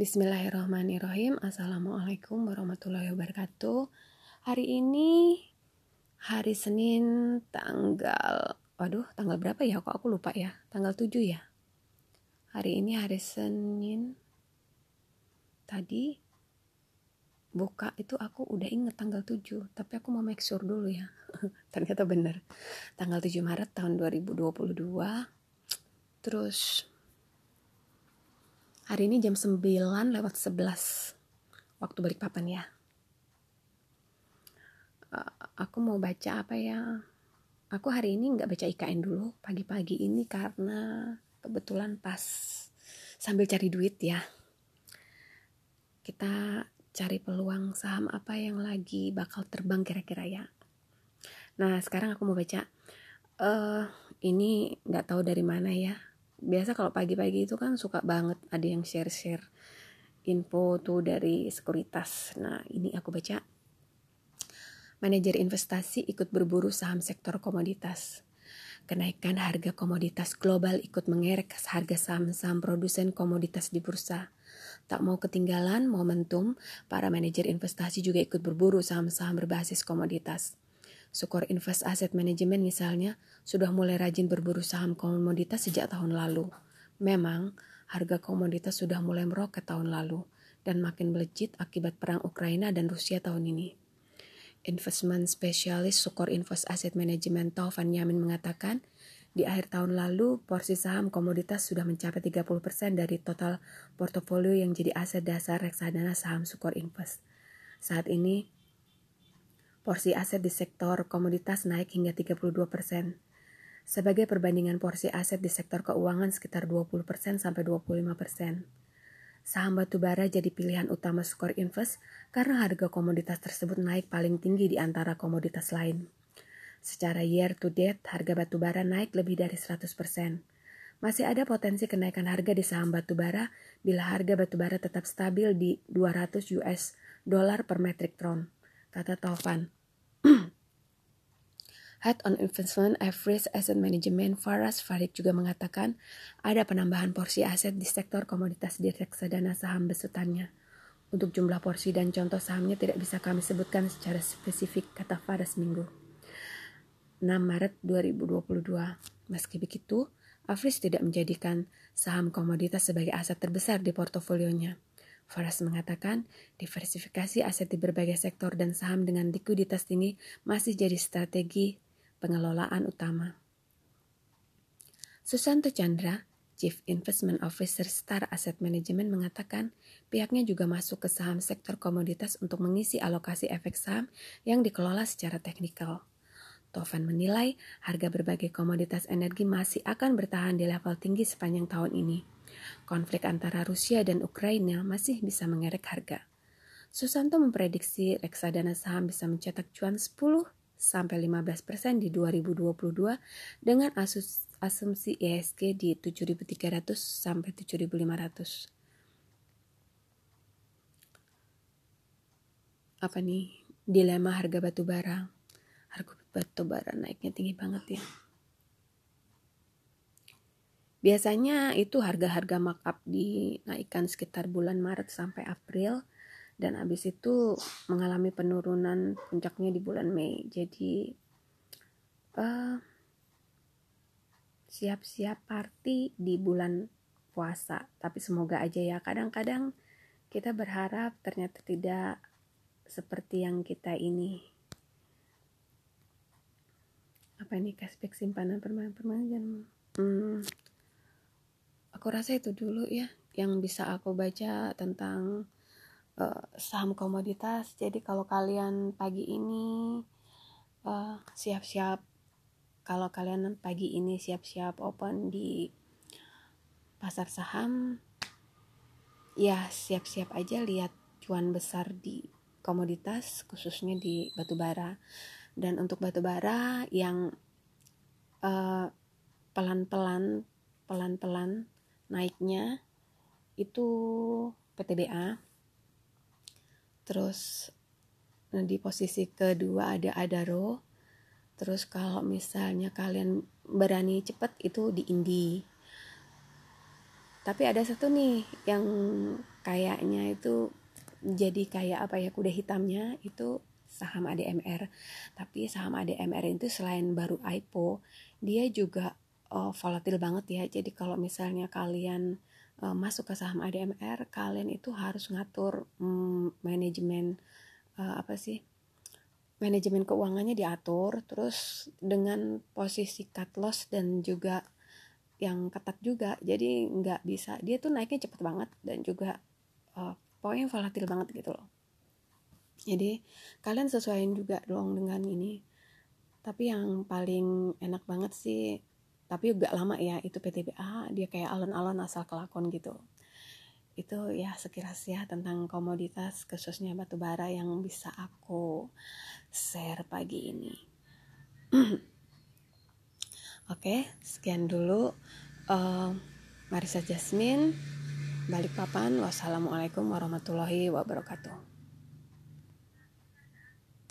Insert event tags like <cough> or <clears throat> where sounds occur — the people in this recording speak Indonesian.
Bismillahirrahmanirrahim. Assalamualaikum warahmatullahi wabarakatuh. Hari ini Hari Senin Tanggal Waduh tanggal berapa ya? Kok aku lupa ya? Tanggal 7 ya? Hari ini hari Senin. Tadi Buka itu aku udah inget tanggal 7 Tapi aku mau make sure dulu ya. <laughs> Ternyata bener. Tanggal 7 Maret tahun 2022 Terus Hari ini jam 9 lewat 11 waktu balik papan ya. Uh, aku mau baca apa ya? Aku hari ini nggak baca IKN dulu pagi-pagi ini karena kebetulan pas sambil cari duit ya. Kita cari peluang saham apa yang lagi bakal terbang kira-kira ya. Nah sekarang aku mau baca. Uh, ini nggak tahu dari mana ya biasa kalau pagi-pagi itu kan suka banget ada yang share-share info tuh dari sekuritas. Nah, ini aku baca. Manajer investasi ikut berburu saham sektor komoditas. Kenaikan harga komoditas global ikut mengerek harga saham-saham produsen komoditas di bursa. Tak mau ketinggalan momentum, para manajer investasi juga ikut berburu saham-saham berbasis komoditas. Sukor Invest Asset Management misalnya sudah mulai rajin berburu saham komoditas sejak tahun lalu. Memang harga komoditas sudah mulai meroket tahun lalu dan makin melejit akibat perang Ukraina dan Rusia tahun ini. Investment Specialist Sukor Invest Asset Management Taufan Yamin mengatakan, di akhir tahun lalu, porsi saham komoditas sudah mencapai 30% dari total portofolio yang jadi aset dasar reksadana saham Sukor Invest. Saat ini, porsi aset di sektor komoditas naik hingga 32 persen. Sebagai perbandingan porsi aset di sektor keuangan sekitar 20 persen sampai 25 persen. Saham batubara jadi pilihan utama skor invest karena harga komoditas tersebut naik paling tinggi di antara komoditas lain. Secara year to date, harga batubara naik lebih dari 100%. Masih ada potensi kenaikan harga di saham batubara bila harga batubara tetap stabil di 200 US dollar per metric ton kata Taufan. <clears throat> Head on Investment Average Asset Management Faras Farid juga mengatakan ada penambahan porsi aset di sektor komoditas di reksadana saham besutannya. Untuk jumlah porsi dan contoh sahamnya tidak bisa kami sebutkan secara spesifik, kata Faras Minggu. 6 Maret 2022. Meski begitu, Afris tidak menjadikan saham komoditas sebagai aset terbesar di portofolionya. Faras mengatakan, diversifikasi aset di berbagai sektor dan saham dengan likuiditas tinggi masih jadi strategi pengelolaan utama. Susanto Chandra, Chief Investment Officer Star Asset Management mengatakan pihaknya juga masuk ke saham sektor komoditas untuk mengisi alokasi efek saham yang dikelola secara teknikal. Tovan menilai harga berbagai komoditas energi masih akan bertahan di level tinggi sepanjang tahun ini. Konflik antara Rusia dan Ukraina masih bisa mengerek harga. Susanto memprediksi reksadana saham bisa mencetak cuan 10 sampai 15% persen di 2022 dengan asus, asumsi ISG di 7.300 sampai 7.500. Apa nih? Dilema harga batu bara. Harga batu bara naiknya tinggi banget ya. Biasanya itu harga-harga markup dinaikkan sekitar bulan Maret sampai April dan habis itu mengalami penurunan puncaknya di bulan Mei. Jadi uh, siap-siap party di bulan puasa. Tapi semoga aja ya. Kadang-kadang kita berharap ternyata tidak seperti yang kita ini. Apa ini cashback simpanan permanen-permanen? Hmm, aku rasa itu dulu ya yang bisa aku baca tentang uh, saham komoditas. Jadi kalau kalian pagi ini uh, siap-siap kalau kalian pagi ini siap-siap open di pasar saham ya siap-siap aja lihat cuan besar di komoditas khususnya di batubara dan untuk batubara yang uh, pelan-pelan pelan-pelan naiknya itu PTBA terus nah, di posisi kedua ada Adaro. Terus kalau misalnya kalian berani cepat itu di Indi. Tapi ada satu nih yang kayaknya itu jadi kayak apa ya kuda hitamnya itu saham ADMR tapi saham ADMR itu selain baru IPO dia juga uh, volatil banget ya. Jadi kalau misalnya kalian uh, masuk ke saham ADMR kalian itu harus ngatur um, manajemen uh, apa sih manajemen keuangannya diatur terus dengan posisi cut loss dan juga yang ketat juga. Jadi nggak bisa dia tuh naiknya cepet banget dan juga uh, pokoknya volatil banget gitu loh. Jadi kalian sesuaiin juga dong dengan ini. Tapi yang paling enak banget sih tapi juga lama ya itu PTBA dia kayak alon-alon asal kelakon gitu. Itu ya sekilas ya tentang komoditas khususnya batu bara yang bisa aku share pagi ini. <clears throat> Oke sekian dulu. Uh, Marisa Jasmine. Balik papan. Wassalamualaikum warahmatullahi wabarakatuh